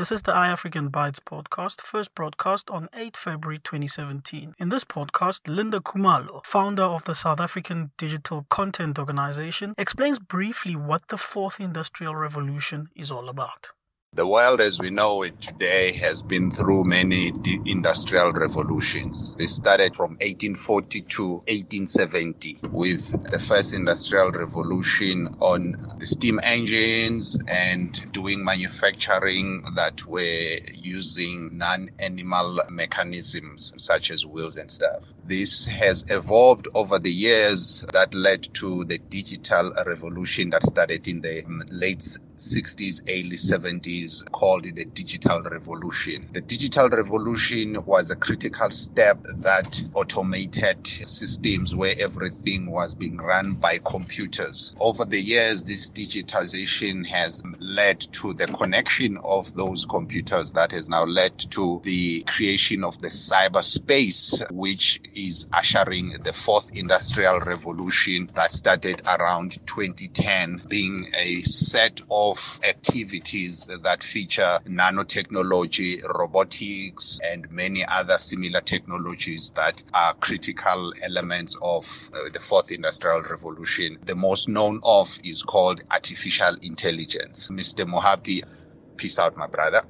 This is the iAfrican Bytes podcast, first broadcast on 8 February 2017. In this podcast, Linda Khumalo, founder of the South African Digital Content Organization, explains briefly what the fourth industrial revolution is all about. The world as we know it today has been through many industrial revolutions. It started from 1840 to 1870 with the first industrial revolution on the steam engines and doing manufacturing that were using non-animal mechanisms such as wheels and stuff. This has evolved over the years that led to the digital revolution that started in the mm, late 60s, early 70s, called the digital revolution. The digital revolution was a critical step that automated systems where everything was being run by computers. Over the years, this digitization has led to the connection of those computers that has now led to the creation of the cyberspace, which is ushering the fourth industrial revolution that started around 2010, being a set of of activities that feature nanotechnology, robotics, and many other similar technologies that are critical elements of uh, the fourth industrial revolution. The most known of is called artificial intelligence. Mr. Mohapi, peace out, my brother.